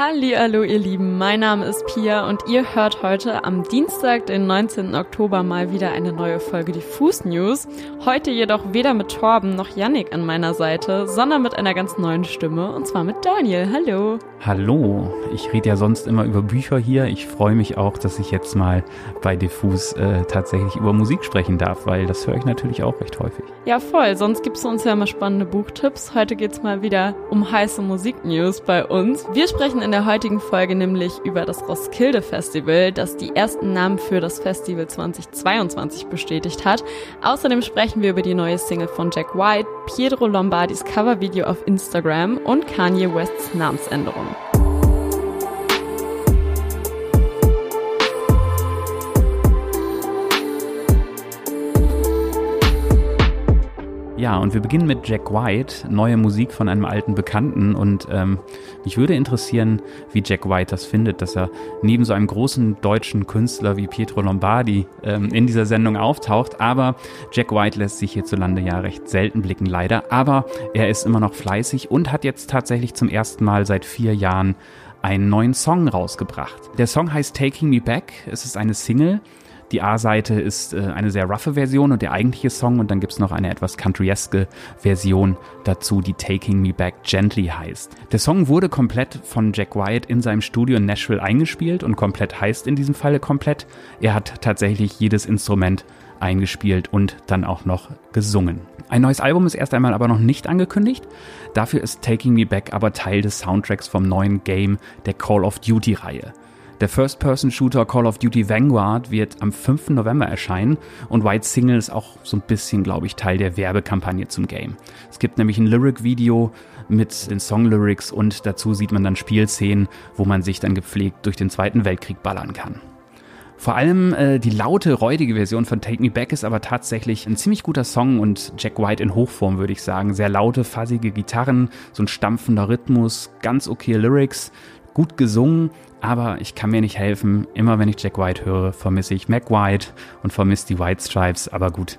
Hallo ihr Lieben, mein Name ist Pia und ihr hört heute am Dienstag, den 19. Oktober mal wieder eine neue Folge Diffus News. Heute jedoch weder mit Torben noch Yannick an meiner Seite, sondern mit einer ganz neuen Stimme und zwar mit Daniel. Hallo. Hallo, ich rede ja sonst immer über Bücher hier. Ich freue mich auch, dass ich jetzt mal bei Diffus äh, tatsächlich über Musik sprechen darf, weil das höre ich natürlich auch recht häufig. Ja, voll, sonst gibt's uns ja immer spannende Buchtipps. Heute geht's mal wieder um heiße Musik-News bei uns. Wir sprechen in der heutigen Folge nämlich über das Roskilde Festival, das die ersten Namen für das Festival 2022 bestätigt hat. Außerdem sprechen wir über die neue Single von Jack White, Pietro Lombardis Covervideo auf Instagram und Kanye Wests Namensänderung. Ja, und wir beginnen mit Jack White, neue Musik von einem alten Bekannten. Und ähm, mich würde interessieren, wie Jack White das findet, dass er neben so einem großen deutschen Künstler wie Pietro Lombardi ähm, in dieser Sendung auftaucht. Aber Jack White lässt sich hierzulande ja recht selten blicken, leider. Aber er ist immer noch fleißig und hat jetzt tatsächlich zum ersten Mal seit vier Jahren einen neuen Song rausgebracht. Der Song heißt Taking Me Back. Es ist eine Single die A-Seite ist äh, eine sehr roughe Version und der eigentliche Song und dann gibt's noch eine etwas countryeske Version dazu, die Taking Me Back Gently heißt. Der Song wurde komplett von Jack White in seinem Studio in Nashville eingespielt und komplett heißt in diesem Falle komplett. Er hat tatsächlich jedes Instrument eingespielt und dann auch noch gesungen. Ein neues Album ist erst einmal aber noch nicht angekündigt. Dafür ist Taking Me Back aber Teil des Soundtracks vom neuen Game der Call of Duty Reihe. Der First-Person-Shooter Call of Duty Vanguard wird am 5. November erscheinen und White Single ist auch so ein bisschen, glaube ich, Teil der Werbekampagne zum Game. Es gibt nämlich ein Lyric-Video mit den Song-Lyrics und dazu sieht man dann Spielszenen, wo man sich dann gepflegt durch den Zweiten Weltkrieg ballern kann. Vor allem äh, die laute, räudige Version von Take Me Back ist aber tatsächlich ein ziemlich guter Song und Jack White in Hochform, würde ich sagen. Sehr laute, fassige Gitarren, so ein stampfender Rhythmus, ganz okay Lyrics, gut gesungen aber ich kann mir nicht helfen. Immer wenn ich Jack White höre, vermisse ich Mac White und vermisse die White Stripes. Aber gut,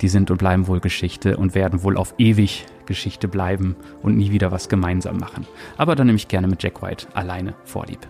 die sind und bleiben wohl Geschichte und werden wohl auf ewig Geschichte bleiben und nie wieder was gemeinsam machen. Aber dann nehme ich gerne mit Jack White alleine vorlieb.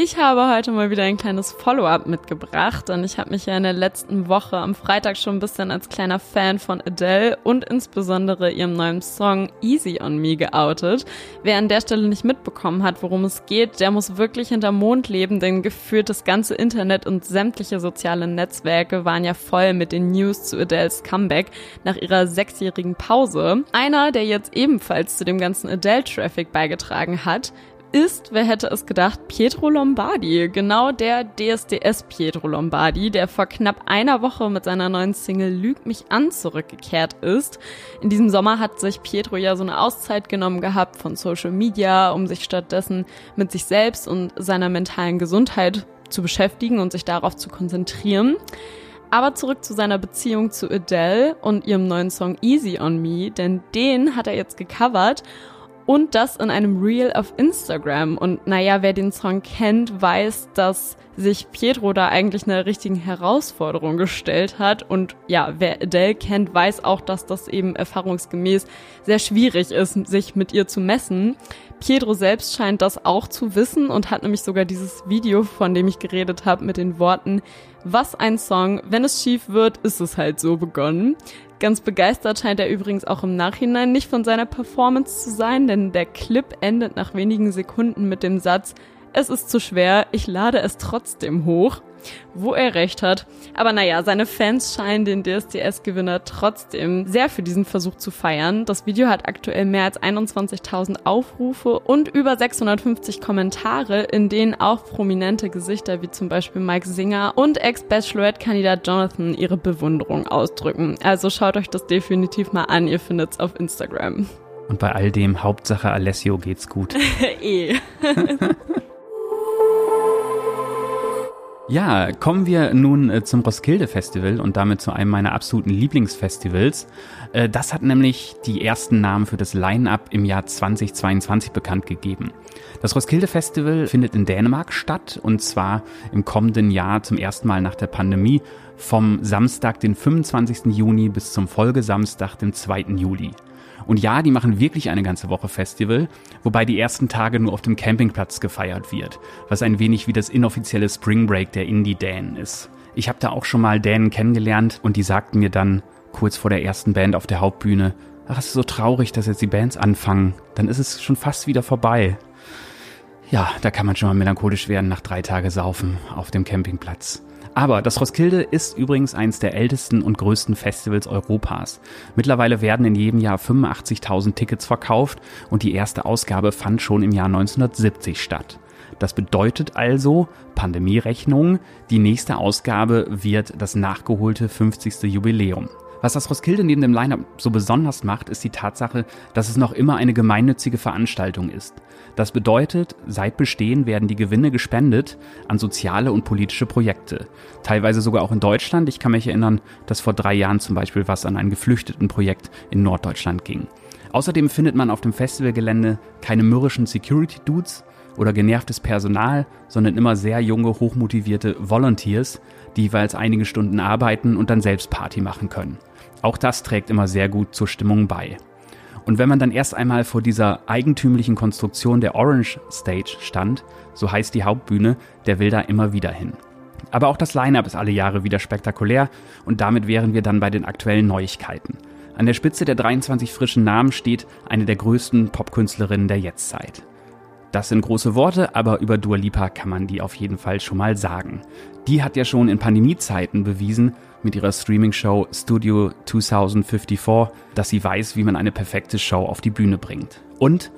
Ich habe heute mal wieder ein kleines Follow-up mitgebracht und ich habe mich ja in der letzten Woche am Freitag schon ein bisschen als kleiner Fan von Adele und insbesondere ihrem neuen Song Easy on Me geoutet. Wer an der Stelle nicht mitbekommen hat, worum es geht, der muss wirklich hinter Mond leben, denn gefühlt das ganze Internet und sämtliche soziale Netzwerke waren ja voll mit den News zu Adeles Comeback nach ihrer sechsjährigen Pause. Einer, der jetzt ebenfalls zu dem ganzen Adele-Traffic beigetragen hat, ist, wer hätte es gedacht, Pietro Lombardi. Genau der DSDS Pietro Lombardi, der vor knapp einer Woche mit seiner neuen Single Lüg mich an zurückgekehrt ist. In diesem Sommer hat sich Pietro ja so eine Auszeit genommen gehabt von Social Media, um sich stattdessen mit sich selbst und seiner mentalen Gesundheit zu beschäftigen und sich darauf zu konzentrieren. Aber zurück zu seiner Beziehung zu Adele und ihrem neuen Song Easy on Me, denn den hat er jetzt gecovert und das in einem Reel auf Instagram. Und naja, wer den Song kennt, weiß, dass sich Pietro da eigentlich eine richtige Herausforderung gestellt hat. Und ja, wer Adele kennt, weiß auch, dass das eben erfahrungsgemäß sehr schwierig ist, sich mit ihr zu messen. Pietro selbst scheint das auch zu wissen und hat nämlich sogar dieses Video, von dem ich geredet habe, mit den Worten, was ein Song, wenn es schief wird, ist es halt so begonnen. Ganz begeistert scheint er übrigens auch im Nachhinein nicht von seiner Performance zu sein, denn der Clip endet nach wenigen Sekunden mit dem Satz, es ist zu schwer, ich lade es trotzdem hoch wo er recht hat. Aber naja, seine Fans scheinen den DSDS-Gewinner trotzdem sehr für diesen Versuch zu feiern. Das Video hat aktuell mehr als 21.000 Aufrufe und über 650 Kommentare, in denen auch prominente Gesichter wie zum Beispiel Mike Singer und Ex-Bachelorette-Kandidat Jonathan ihre Bewunderung ausdrücken. Also schaut euch das definitiv mal an, ihr findet es auf Instagram. Und bei all dem Hauptsache Alessio geht's gut. eh. Ja, kommen wir nun äh, zum Roskilde Festival und damit zu einem meiner absoluten Lieblingsfestivals. Äh, das hat nämlich die ersten Namen für das Line-up im Jahr 2022 bekannt gegeben. Das Roskilde Festival findet in Dänemark statt und zwar im kommenden Jahr zum ersten Mal nach der Pandemie vom Samstag, den 25. Juni bis zum Folgesamstag, den 2. Juli. Und ja, die machen wirklich eine ganze Woche Festival, wobei die ersten Tage nur auf dem Campingplatz gefeiert wird, was ein wenig wie das inoffizielle Spring Break der Indie-Dänen ist. Ich habe da auch schon mal Dänen kennengelernt und die sagten mir dann kurz vor der ersten Band auf der Hauptbühne, ach, es ist so traurig, dass jetzt die Bands anfangen, dann ist es schon fast wieder vorbei. Ja, da kann man schon mal melancholisch werden nach drei Tage Saufen auf dem Campingplatz. Aber das Roskilde ist übrigens eines der ältesten und größten Festivals Europas. Mittlerweile werden in jedem Jahr 85.000 Tickets verkauft und die erste Ausgabe fand schon im Jahr 1970 statt. Das bedeutet also, Pandemierechnung, die nächste Ausgabe wird das nachgeholte 50. Jubiläum. Was das Roskilde neben dem Line-Up so besonders macht, ist die Tatsache, dass es noch immer eine gemeinnützige Veranstaltung ist. Das bedeutet, seit Bestehen werden die Gewinne gespendet an soziale und politische Projekte. Teilweise sogar auch in Deutschland. Ich kann mich erinnern, dass vor drei Jahren zum Beispiel was an ein Geflüchtetenprojekt in Norddeutschland ging. Außerdem findet man auf dem Festivalgelände keine mürrischen Security-Dudes oder genervtes Personal, sondern immer sehr junge, hochmotivierte Volunteers, die jeweils einige Stunden arbeiten und dann selbst Party machen können. Auch das trägt immer sehr gut zur Stimmung bei. Und wenn man dann erst einmal vor dieser eigentümlichen Konstruktion der Orange Stage stand, so heißt die Hauptbühne, der will da immer wieder hin. Aber auch das Line-up ist alle Jahre wieder spektakulär und damit wären wir dann bei den aktuellen Neuigkeiten. An der Spitze der 23 frischen Namen steht eine der größten Popkünstlerinnen der Jetztzeit. Das sind große Worte, aber über Dua Lipa kann man die auf jeden Fall schon mal sagen. Die hat ja schon in Pandemiezeiten bewiesen, mit ihrer Streaming-Show Studio 2054, dass sie weiß, wie man eine perfekte Show auf die Bühne bringt. Und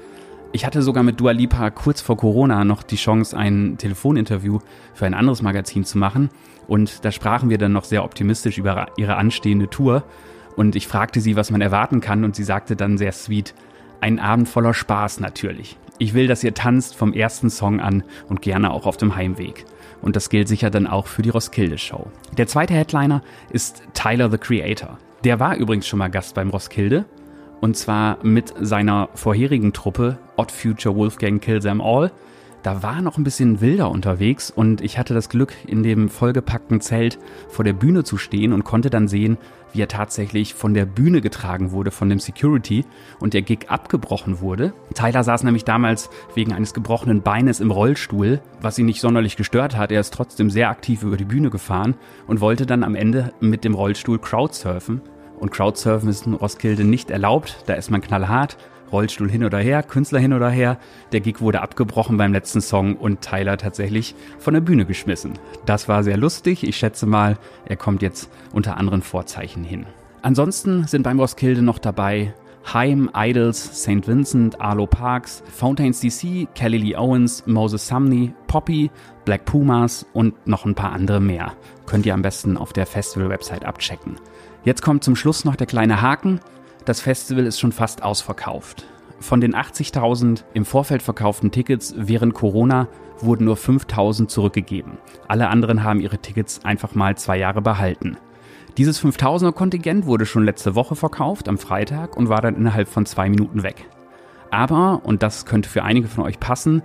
ich hatte sogar mit Dua Lipa kurz vor Corona noch die Chance, ein Telefoninterview für ein anderes Magazin zu machen. Und da sprachen wir dann noch sehr optimistisch über ihre anstehende Tour. Und ich fragte sie, was man erwarten kann. Und sie sagte dann sehr sweet, ein Abend voller Spaß natürlich. Ich will, dass ihr tanzt vom ersten Song an und gerne auch auf dem Heimweg. Und das gilt sicher dann auch für die Roskilde Show. Der zweite Headliner ist Tyler the Creator. Der war übrigens schon mal Gast beim Roskilde. Und zwar mit seiner vorherigen Truppe Odd Future Wolfgang Kill Them All. Da war noch ein bisschen wilder unterwegs und ich hatte das Glück, in dem vollgepackten Zelt vor der Bühne zu stehen und konnte dann sehen, wie er tatsächlich von der Bühne getragen wurde, von dem Security und der Gig abgebrochen wurde. Tyler saß nämlich damals wegen eines gebrochenen Beines im Rollstuhl, was ihn nicht sonderlich gestört hat. Er ist trotzdem sehr aktiv über die Bühne gefahren und wollte dann am Ende mit dem Rollstuhl Crowdsurfen. Und Crowdsurfen ist in Roskilde nicht erlaubt, da ist man knallhart. Rollstuhl hin oder her, Künstler hin oder her. Der Gig wurde abgebrochen beim letzten Song und Tyler tatsächlich von der Bühne geschmissen. Das war sehr lustig. Ich schätze mal, er kommt jetzt unter anderen Vorzeichen hin. Ansonsten sind beim Roskilde noch dabei Haim, Idols, St. Vincent, Arlo Parks, Fountains DC, Kelly Lee Owens, Moses Sumney, Poppy, Black Pumas und noch ein paar andere mehr. Könnt ihr am besten auf der Festival-Website abchecken. Jetzt kommt zum Schluss noch der kleine Haken. Das Festival ist schon fast ausverkauft. Von den 80.000 im Vorfeld verkauften Tickets während Corona wurden nur 5.000 zurückgegeben. Alle anderen haben ihre Tickets einfach mal zwei Jahre behalten. Dieses 5000er Kontingent wurde schon letzte Woche verkauft, am Freitag, und war dann innerhalb von zwei Minuten weg. Aber, und das könnte für einige von euch passen,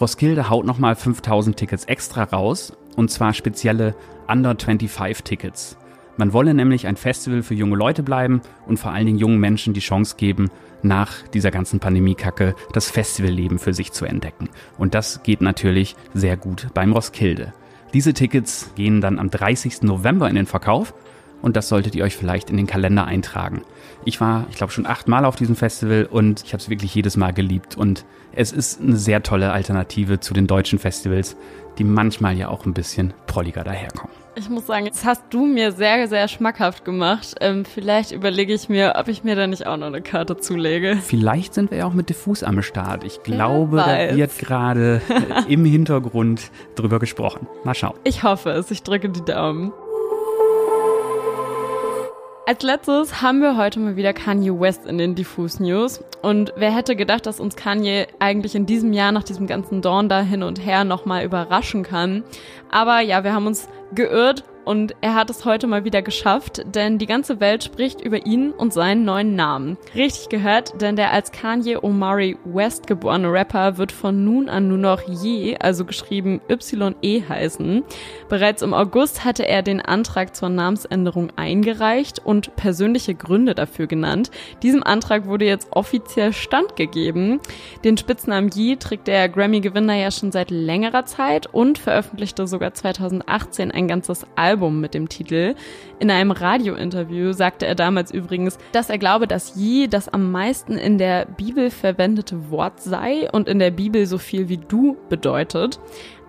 Roskilde haut nochmal 5000 Tickets extra raus, und zwar spezielle Under 25 Tickets. Man wolle nämlich ein Festival für junge Leute bleiben und vor allen Dingen jungen Menschen die Chance geben, nach dieser ganzen Pandemiekacke das Festivalleben für sich zu entdecken. Und das geht natürlich sehr gut beim Roskilde. Diese Tickets gehen dann am 30. November in den Verkauf und das solltet ihr euch vielleicht in den Kalender eintragen. Ich war, ich glaube, schon achtmal auf diesem Festival und ich habe es wirklich jedes Mal geliebt und es ist eine sehr tolle Alternative zu den deutschen Festivals, die manchmal ja auch ein bisschen prolliger daherkommen. Ich muss sagen, das hast du mir sehr, sehr schmackhaft gemacht. Ähm, vielleicht überlege ich mir, ob ich mir da nicht auch noch eine Karte zulege. Vielleicht sind wir ja auch mit Diffus am Start. Ich glaube, da wird gerade im Hintergrund drüber gesprochen. Mal schauen. Ich hoffe es. Ich drücke die Daumen. Als letztes haben wir heute mal wieder Kanye West in den Diffus News. Und wer hätte gedacht, dass uns Kanye eigentlich in diesem Jahr nach diesem ganzen Dawn da hin und her nochmal überraschen kann. Aber ja, wir haben uns geirrt und er hat es heute mal wieder geschafft, denn die ganze Welt spricht über ihn und seinen neuen Namen. Richtig gehört, denn der als Kanye Omari West geborene Rapper wird von nun an nur noch Ye, also geschrieben YE heißen. Bereits im August hatte er den Antrag zur Namensänderung eingereicht und persönliche Gründe dafür genannt. Diesem Antrag wurde jetzt offiziell standgegeben. Den Spitznamen Ye trägt der Grammy-Gewinner ja schon seit längerer Zeit und veröffentlichte sogar 2018 ein ganzes Album Album mit dem Titel. In einem Radiointerview sagte er damals übrigens, dass er glaube, dass Yi das am meisten in der Bibel verwendete Wort sei und in der Bibel so viel wie du bedeutet.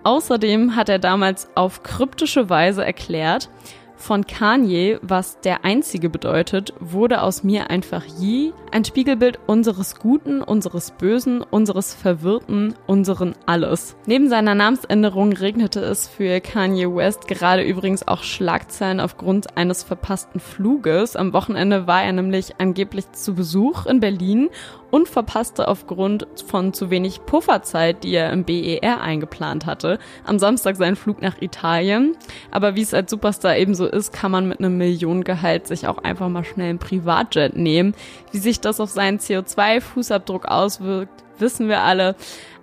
Außerdem hat er damals auf kryptische Weise erklärt, von Kanye, was der Einzige bedeutet, wurde aus mir einfach je ein Spiegelbild unseres Guten, unseres Bösen, unseres Verwirrten, unseren Alles. Neben seiner Namensänderung regnete es für Kanye West gerade übrigens auch Schlagzeilen aufgrund eines verpassten Fluges. Am Wochenende war er nämlich angeblich zu Besuch in Berlin und verpasste aufgrund von zu wenig Pufferzeit, die er im BER eingeplant hatte, am Samstag seinen Flug nach Italien. Aber wie es als Superstar ebenso ist, kann man mit einem Millionengehalt sich auch einfach mal schnell ein Privatjet nehmen. Wie sich das auf seinen CO2-Fußabdruck auswirkt, wissen wir alle.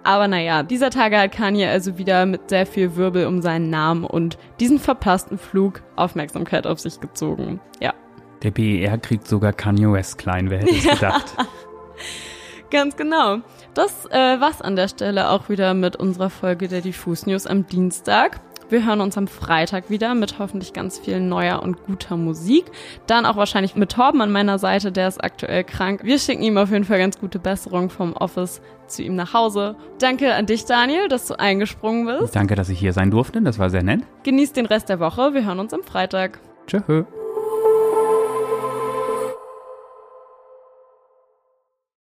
Aber naja, dieser Tage hat Kanye also wieder mit sehr viel Wirbel um seinen Namen und diesen verpassten Flug Aufmerksamkeit auf sich gezogen. Ja. Der BER kriegt sogar Kanye West klein, wer hätte es gedacht. Ganz genau. Das äh, war's an der Stelle auch wieder mit unserer Folge der Diffus News am Dienstag. Wir hören uns am Freitag wieder mit hoffentlich ganz viel neuer und guter Musik. Dann auch wahrscheinlich mit Torben an meiner Seite, der ist aktuell krank. Wir schicken ihm auf jeden Fall ganz gute Besserung vom Office zu ihm nach Hause. Danke an dich, Daniel, dass du eingesprungen bist. Danke, dass ich hier sein durfte. Das war sehr nett. Genießt den Rest der Woche. Wir hören uns am Freitag. Tschö.